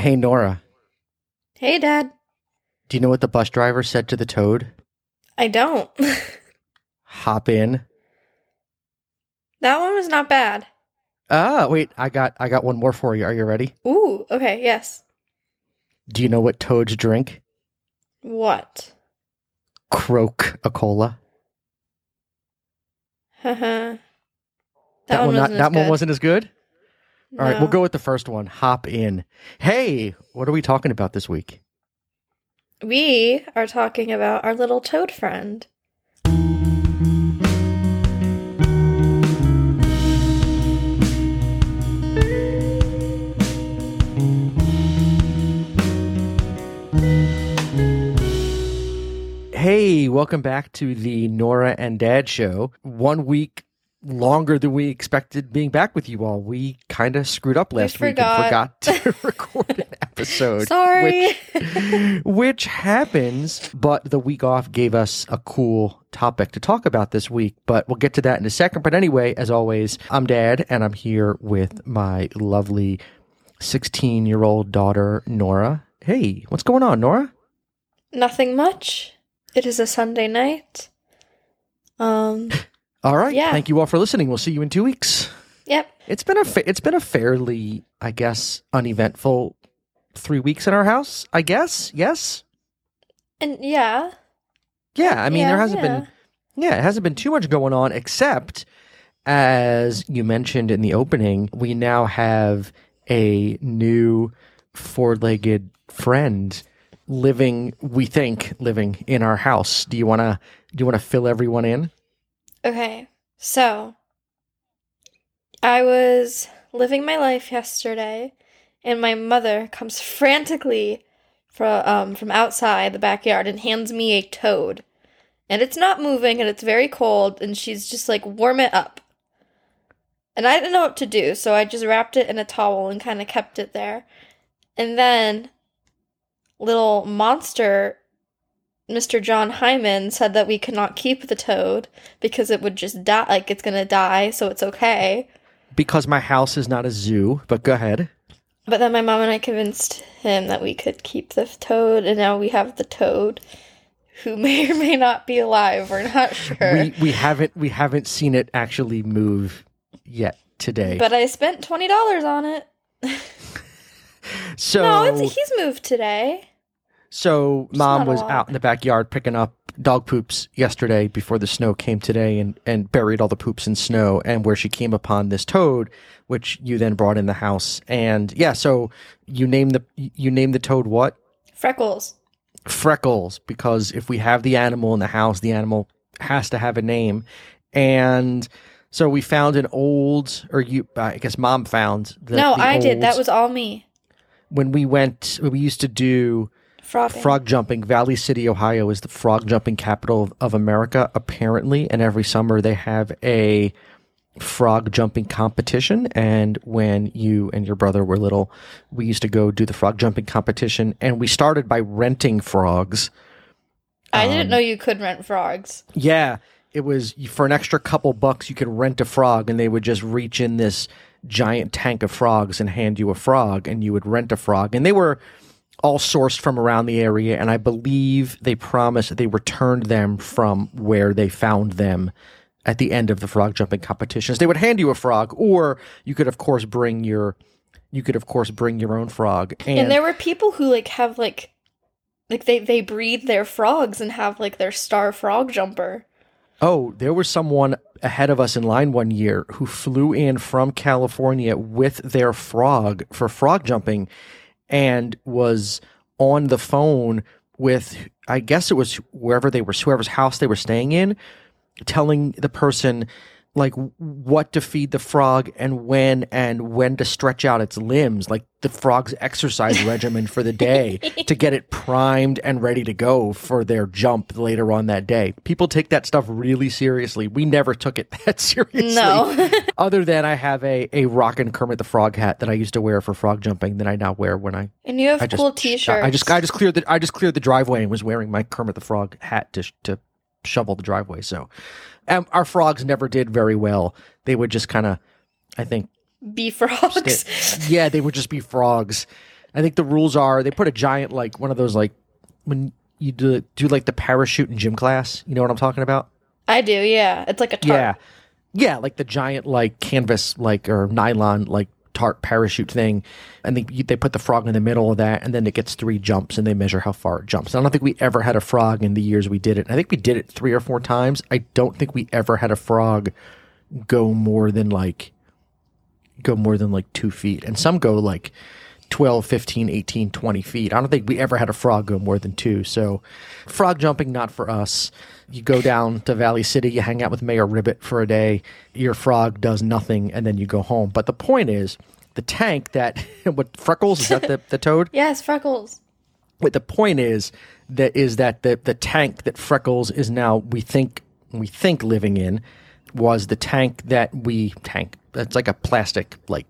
Hey, Norah, Hey, Dad. do you know what the bus driver said to the toad? I don't. Hop in. that one was not bad. Ah, wait, I got I got one more for you. Are you ready? Ooh, okay, yes. Do you know what toads drink? What? Croak a cola. Haha. That, one, not, wasn't as that one wasn't as good. All right, we'll go with the first one. Hop in. Hey, what are we talking about this week? We are talking about our little toad friend. Hey, welcome back to the Norah and Dad show. One week longer than we expected being back with you all. We kind of screwed up last week forgot. and forgot to record an episode. Sorry. Which, which happens, but the week off gave us a cool topic to talk about this week, but we'll get to that in a second. But anyway, as always, I'm Dad and I'm here with my lovely 16 year old daughter, Norah. Hey, what's going on, Norah? Nothing much. It is a Sunday night. Um, All right. Yeah. Thank you all for listening. We'll see you in two weeks. yep. It's been a fa- it's been a fairly, I guess, uneventful three weeks in our house. I guess. Yes. And yeah. Yeah. I mean, there hasn't yeah. been. Yeah, it hasn't been too much going on, except as you mentioned in the opening, we now have a new four-legged friend living. We think living in our house. Do you wanna do you wanna fill everyone in? Okay, so I was living my life yesterday, and my mother comes frantically from um, from outside the backyard and hands me a toad, and it's not moving and it's very cold, and she's just like warm it up, and I didn't know what to do, so I just wrapped it in a towel and kind of kept it there, and then little monster. Mr. John Hyman said that we could not keep the toad because it would just die, like it's gonna die, so it's okay. Because my house is not a zoo. But go ahead. But then my mom and I convinced him that we could keep the toad, and now we have the toad, who may or may not be alive. We're not sure. we we haven't we haven't seen it actually move yet today. but I spent twenty dollars on it. so no, it's, he's moved today. So mom was out in the backyard picking up dog poops yesterday before the snow came today and and buried all the poops in snow and where she came upon this toad which you then brought in the house and yeah so you name the you name the toad what Freckles. freckles because if we have the animal in the house the animal has to have a name and so we found an old or you i guess mom found the, no, the I did. That was all me. when we went we used to do Frogging. frog jumping. Valley city ohio is the frog jumping capital of, of america apparently. And every summer they have a frog jumping competition. And when you and your brother were little we used to go do the frog jumping competition. And we started by renting frogs. I um, didn't know you could rent frogs. Yeah, it was for an extra couple bucks you could rent a frog and they would just reach in this giant tank of frogs and hand you a frog and you would rent a frog. And they were all sourced from around the area and I believe they promised they returned them from where they found them at the end of the frog jumping competitions. They would hand you a frog or you could of course bring your you could of course bring your own frog and, And there were people who like have like like they they breed their frogs and have like their star frog jumper. Oh, there was someone ahead of us in line one year who flew in from California with their frog for frog jumping and was on the phone with I guess it was wherever they were whoever's house they were staying in telling the person like what to feed the frog and when and when to stretch out its limbs like the frog's exercise regimen for the day to get it primed and ready to go for their jump later on that day people take that stuff really seriously we never took it that seriously No. other than i have a a rockin' kermit the frog hat that i used to wear for frog jumping that i now wear when i and you have I just, cool t-shirts. I just, I just cleared the, I just cleared the driveway and was wearing my Kermit the Frog hat to, to shovel the driveway. So, um, our frogs never did very well. They would just kind of, I think, be frogs. stay- yeah, they would just be frogs. I think the rules are they put a giant like one of those like when you do do like the parachute in gym class. You know what I'm talking about? I do, yeah. It's like a tarp. Yeah, yeah, like the giant like canvas like or nylon like tarp parachute thing, and they they put the frog in the middle of that, and then it gets three jumps, and they measure how far it jumps. I don't think we ever had a frog in the years we did it. I think we did it three or four times. I don't think we ever had a frog go more than like go more than like two feet, and some go like 12, 15, 18, 20 feet. I don't think we ever had a frog go more than two. So, frog jumping, not for us. You go down to Valley City, you hang out with Mayor Ribbit for a day, your frog does nothing, and then you go home. But the point is, the tank that, what, Freckles, is that the, the toad? Yes, Freckles. But the point is, that is that the, the tank that Freckles is now, we think, we think living in, was the tank that we, tank, it's like a plastic, like,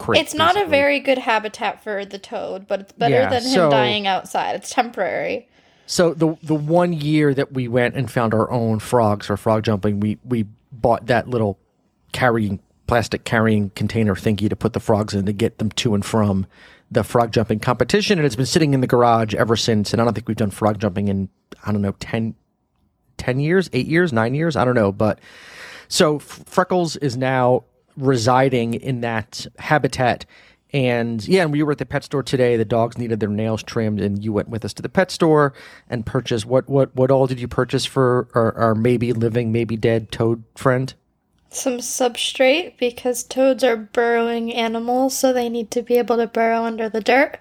crate, It's not a very good habitat for the toad, but it's better Yeah, than him so- dying outside. It's temporary. So the the one year that we went and found our own frogs for frog jumping, we we bought that little carrying plastic carrying container thingy to put the frogs in to get them to and from the frog jumping competition, and it's been sitting in the garage ever since. And I don't think we've done frog jumping in I don't know 10, 10 years, eight years, nine years, I don't know. But so Freckles is now residing in that habitat. And yeah, and we were at the pet store today. The dogs needed their nails trimmed, and you went with us to the pet store and purchased what what what all did you purchase for our, our maybe living, maybe dead toad friend? Some substrate because toads are burrowing animals, so they need to be able to burrow under the dirt.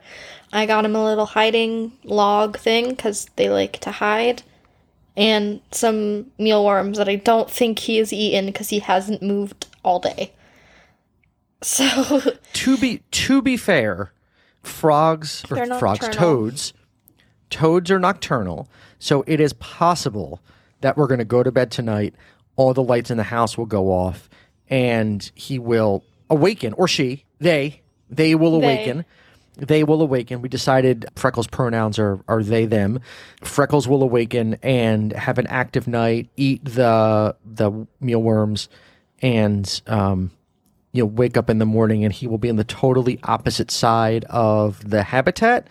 I got him a little hiding log thing because they like to hide, and some mealworms that I don't think he has eaten because he hasn't moved all day. So To be to be fair, frogs or frogs nocturnal. toads toads are nocturnal, so it is possible that we're going to go to bed tonight. All the lights in the house will go off, and he will awaken, or she, they, they will They. awaken. They will awaken. We decided Freckles' pronouns are are they them. Freckles will awaken and have an active night, eat the the mealworms, and um, you know wake up in the morning and he will be on the totally opposite side of the habitat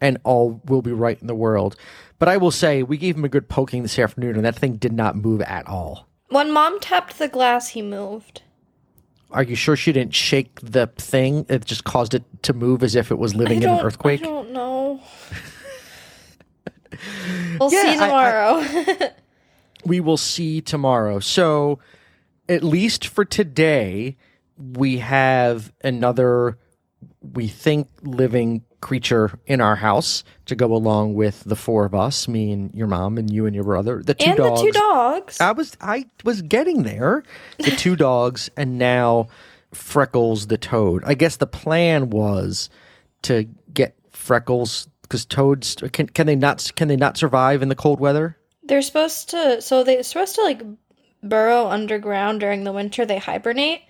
and all will be right in the world but i will say we gave him a good poking this afternoon and that thing did not move at all when mom tapped the glass, he moved. are you sure she didn't shake the thing it just caused it to move as if it was living in an earthquake I don't know. we'll Yeah, see I- tomorrow. we will see tomorrow. So, at least for today, we have another, we think, living creature in our house to go along with the four of us me and your mom and you and your brother. The two and dogs. the two dogs. I was I was getting there. The two dogs and now Freckles the toad. I guess the plan was to get Freckles because toads can can they not can they not survive in the cold weather? They're supposed to, so they're supposed to like burrow underground during the winter. They hibernate,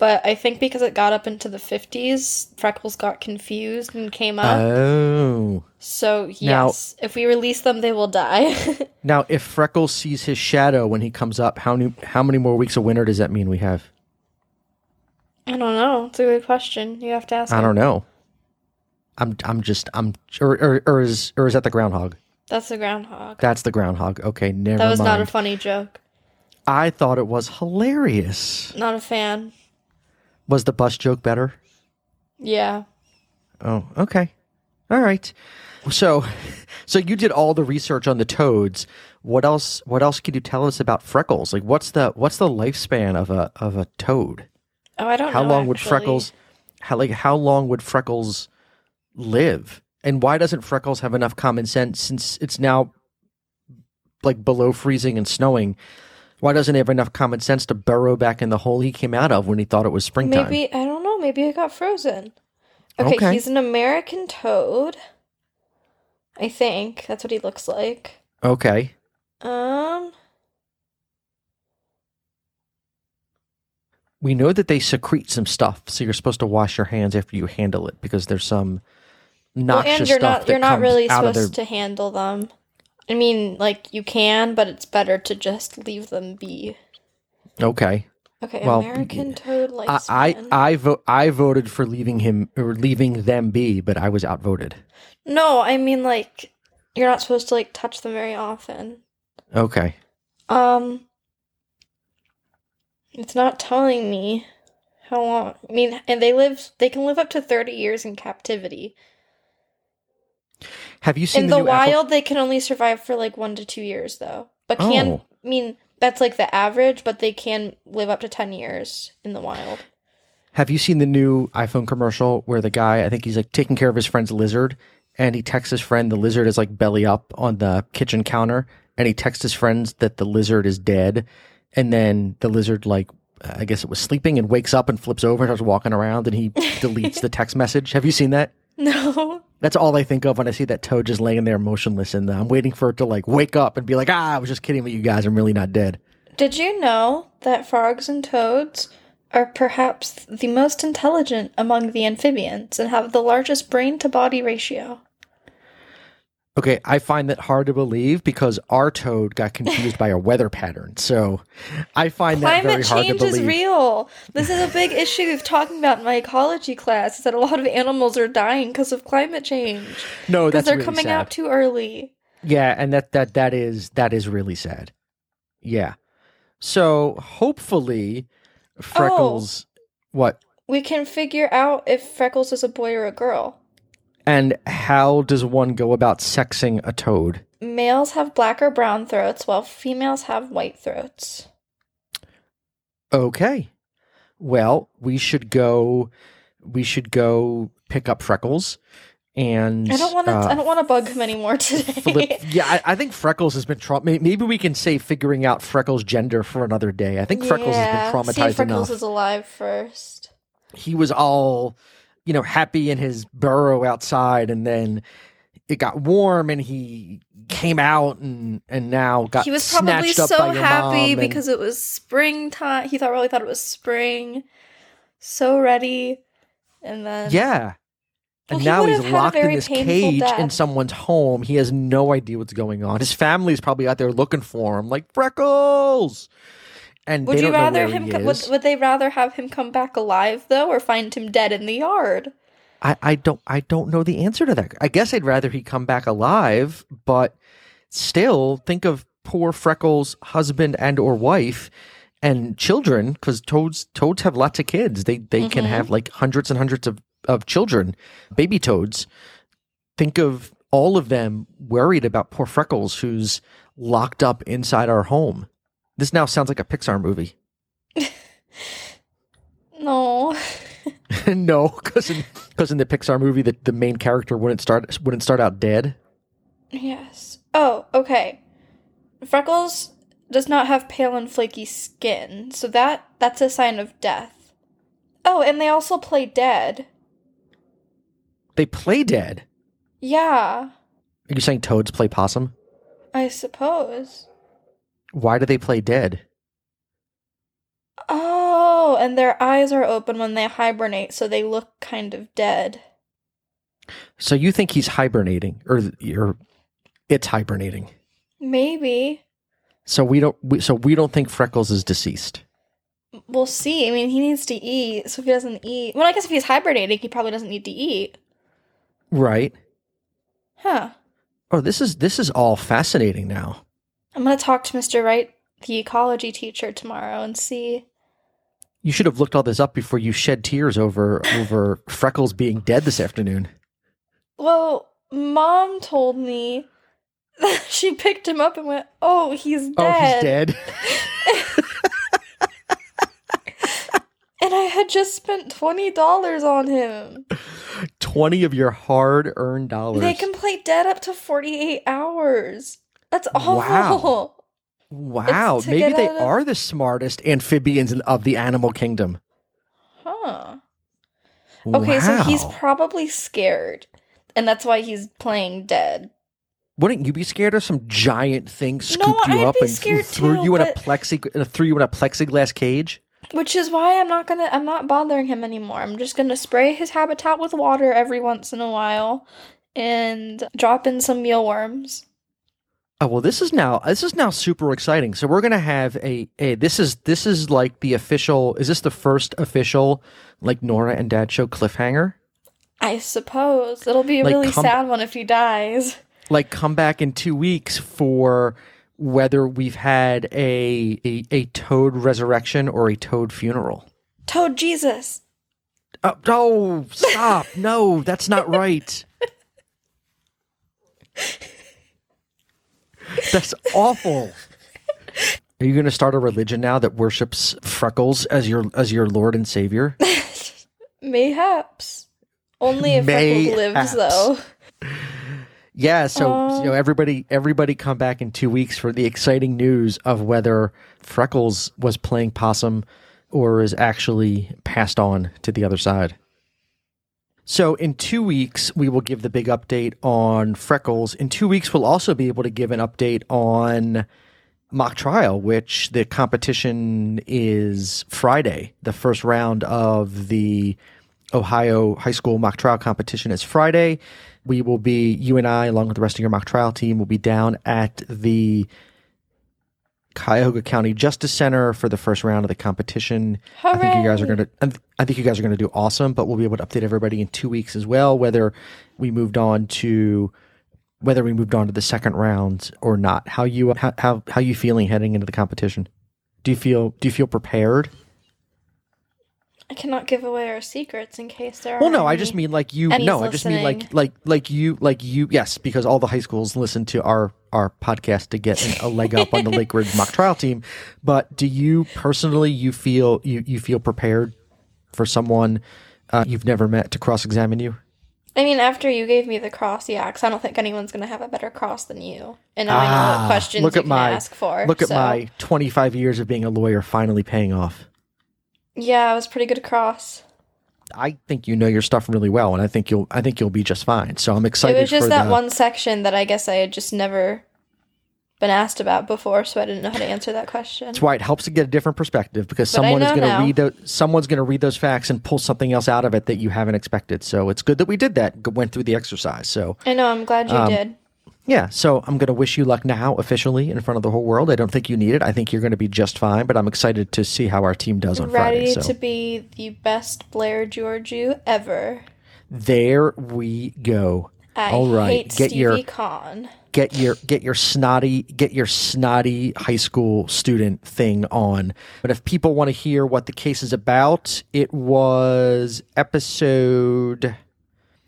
but I think because it got up into the 50s, Freckles got confused and came up. Oh. so, now- yes, if we release them, they will die. Now, if Freckles sees his shadow when he comes up, how many how many more weeks of winter does that mean we have? I don't know. It's a good question. You have to ask. I him. don't know. I'm I'm just I'm or or, or is or is that the groundhog? That's the groundhog. That's the groundhog. Okay, never That was mind. not a funny joke. I thought it was hilarious. Not a fan. Was the bus joke better? Yeah. Oh, okay. All right. So, so you did all the research on the toads. What else? What else could you tell us about Freckles? Like, what's the what's the lifespan of a of a toad? Oh, I don't How know. long would. Freckles? How like how long would Freckles live? And why doesn't Freckles have enough common sense since it's now like below freezing and snowing? Why doesn't he have enough common sense to burrow back in the hole he came out of when he thought it was springtime? Maybe I don't know. Maybe it got frozen. Okay, Okay. he's an American toad. I think that's what he looks like. Okay. Um, We know that they secrete some stuff, so you're supposed to wash your hands after you handle it because there's some well, noxious and you're stuff not that you're not really supposed their. to handle them. I mean, like you can, but it's better to just leave them be. Okay. Okay, Well, American toad I lifespan. I I, vo- I voted for leaving him or leaving them be, but I was outvoted. no, I mean like you're not supposed to like touch them very often. Okay. Um, it's not telling me how long. I mean, and they live. They can live up to thirty years in captivity. Have you seen In the, the new Apple- wild, they can only survive for like one to two years, though. But can Oh. I mean that's like the average, but they can live up to ten years in the wild. Have you seen the new iPhone commercial where the guy, I think he's like taking care of his friend's lizard, and he texts his friend the lizard is like belly up on the kitchen counter, and he texts his friends that the lizard is dead, and then the lizard like I guess it was sleeping and wakes up and flips over and starts walking around, and he deletes the text message. Have you seen that? No. That's all I think of when I see that toad just laying there motionless, and I'm waiting for it to like wake up and be like, "Ah, I was just kidding with you guys. I'm really not dead." Did you know that frogs and toads are perhaps the most intelligent among the amphibians and have the largest brain to body ratio? Okay, I find that hard to believe because our toad got confused by a weather pattern. So I find that very Climate hard to believe. Climate change is real. This is a big issue we've talking about in my ecology class. Is that a lot of animals are dying because of climate change no, because they're really coming sad. out too early. Yeah, and that that that is that is really sad. Yeah. So hopefully oh. Freckles what? We can figure out if Freckles is a boy or a girl. And how does one go about sexing a toad? Males have black or brown throats, while females have white throats. Okay. Well, we should go we should go pick up Freckles and I don't want to. uh, I don't want to bug him anymore today. flip. Yeah, I, I think Freckles has been tra- may- Maybe we can say figuring out Freckles' gender for another day. I think Freckles Yeah, has been See traumatized Freckles enough. is alive first. he was all, you know, happy in his burrow outside, and then it got warm, and he came out, and and now got he was probably so happy and- because it was springtime. He thought really thought it was spring. So ready, and then yeah. Well, And he now he's have had a locked in this cage in someone's home. He has no idea what's going on. His family's probably out there looking for him, like Freckles. And Would they you rather him? Co- would, would they rather have him come back alive though, or find him dead in the yard? I, I don't I don't know the answer to that. I guess I'd rather he come back alive, but still think of poor Freckles' husband and or wife and children because toads toads have lots of kids. They they can Mhm. have like hundreds and hundreds of, of children, baby toads. Think of all of them worried about poor Freckles who's locked up inside our home. This now sounds like a Pixar movie. No. no, because in, 'cause in the Pixar movie, the, the main character wouldn't start wouldn't start out dead. yes. Oh, okay. Freckles does not have pale and flaky skin, so that that's a sign of death. Oh, and they also play dead. They play dead. Yeah, Are you saying toads play possum? I suppose. Why do they play dead? Oh, and their eyes are open when they hibernate, so they look kind of dead. So you think he's hibernating, or or it's hibernating? Maybe. So we don't. We, so we don't think Freckles is deceased. We'll see. I mean, he needs to eat, so if he doesn't eat. Well, I guess if he's hibernating, he probably doesn't need to eat. Right. Huh. Oh, this is this is all fascinating now. I'm gonna talk to Mr. Wright, the ecology teacher, tomorrow and see. You should have looked all this up before you shed tears over over Freckles being dead this afternoon. Well, mom told me that she picked him up and went, "Oh, he's dead." Oh, he's dead. And I had just spent twenty dollars on him. Twenty of your hard-earned dollars. They can play dead up to forty-eight hours. That's awful. Wow. Wow, maybe they of- are the smartest amphibians of the animal kingdom. Huh. Okay, so he's probably scared, and that's why he's playing dead. Wouldn't you be scared of some giant thing No, scooped you I'd up and threw too, you in a plexi uh, threw you in a plexiglass cage? Which is why I'm not gonna I'm not bothering him anymore. I'm just gonna spray his habitat with water every once in a while and drop in some mealworms. Oh well, this is now this is now super exciting. So we're gonna have a, a this is this is like the official. Is this the first official like Norah and Dad show cliffhanger? I suppose it'll be a Like, really come- sad one if he dies. Like come back in two weeks for whether we've had a a, a Toad resurrection or a Toad funeral. Toad Jesus. Oh, oh stop! no, that's not right. That's awful. Are you going to start a religion now that worships Freckles as your as your Lord and Savior? Mayhaps. Only if Freckles lives, though. Yeah, so you know everybody everybody come back in 2 weeks for the exciting news of whether Freckles was playing possum or is actually passed on to the other side. So in 2 weeks we will give the big update on Freckles. In 2 weeks we'll also be able to give an update on mock trial, which the competition is Friday. The first round of the Ohio high school mock trial competition is Friday. We will be, you and I, along with the rest of your mock trial team, will be down at the Cuyahoga County Justice Center for the first round of the competition. I think you guys are going to, I think you guys are going to do awesome, but we'll be able to update everybody in two weeks as well, whether we moved on to, whether we moved on to the second round or not. How you, how, how, how you feeling heading into the competition? Do you feel, do you feel prepared? I cannot give away our secrets in case there are. Well, no, I just mean like you. No, I just mean like like like you like you. Yes, because all the high schools listen to our our podcast to get a leg up on the Lake Ridge mock trial team. But do you personally you feel you you feel prepared for someone uh, you've never met to cross examine you? I mean, after you gave me the cross, yeah, 'cause I don't think anyone's going to have a better cross than you. And now I know what questions Ah, look you at can my ask for. look at my twenty five years of being a lawyer finally paying off. Yeah, it was pretty good cross. I think you know your stuff really well, and I think you'll I think you'll be just fine. So I'm excited. it was just that the, one section that I guess I had just never been asked about before, so I didn't know how to answer that question. That's why it helps to get a different perspective because But someone is going to read those. Someone's going to read those facts and pull something else out of it that you haven't expected. So it's good that we did that. Went through the exercise. So I know, I'm glad you Um, did. Yeah. So I'm going to wish you luck now, officially in front of the whole world. I don't think you need it. I think you're going to be just fine. But I'm excited to see how our team does on Ready Friday. So to be the best Blair Georgiou ever. there we go. I All right, get Stevie your Kahn. get your get your snotty get your snotty high school student thing on. But if people want to hear what the case is about, it was episode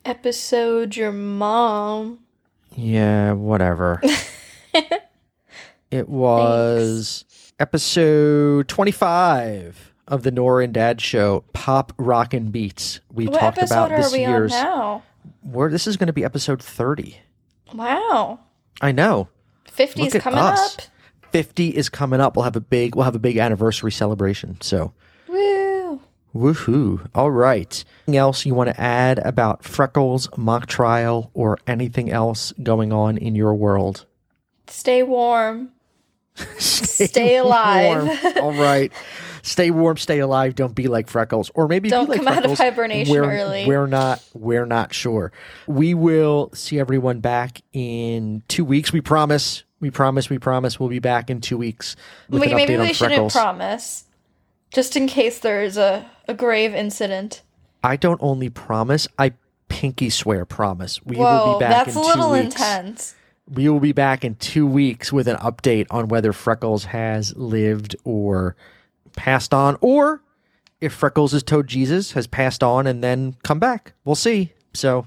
Episode Your Mom. Yeah, whatever. it was episode 25 of the Norah and Dad show, Pop Rockin' Beats. We What talked about this we year's now? where this is going to be episode 30. Wow. I know. 50 Look at coming us. up. 50 is coming up. We'll have a big we'll have a big anniversary celebration. So. Woohoo. All right. Anything else you want to add about Freckles mock trial or anything else going on in your world? Stay warm. Stay alive. warm. All right. Stay warm, stay alive. Don't be like Freckles, or maybe Don't be like come out of hibernation we're, early. We're not. We're not sure. We will see everyone back in two weeks. We promise. We promise. We promise. We'll be back in two weeks with Wait, an maybe we shouldn't Freckles. promise. Just in case there is a, a grave incident. I don't only promise. I pinky swear promise. We will be back that's in a little weeks. intense. We will be back in two weeks with an update on whether Freckles has lived or passed on, or if Freckles is Toad Jesus has passed on and then come back. We'll see. So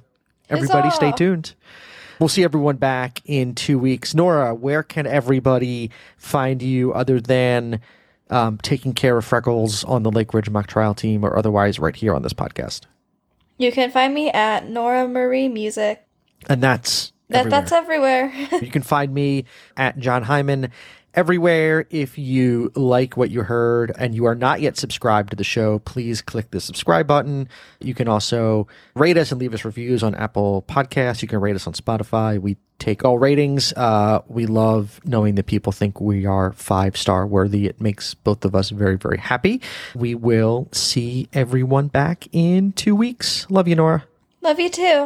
everybody stay tuned. We'll see everyone back in two weeks. Norah, where can everybody find you other than um, taking care of Freckles on the Lake Ridge mock trial team or otherwise right here on this podcast? You can find me at Norah Marie Music. And that's That everywhere. that's everywhere. You can find me at John Hyman everywhere. If you like what you heard and you are not yet subscribed to the show, please click the subscribe button. You can also rate us and leave us reviews on Apple Podcasts. You can rate us on Spotify. We take all ratings. Uh, we love knowing that people think we are five star worthy. It makes both of us very, very happy. We will see everyone back in two weeks. Love you, Norah. Love you too.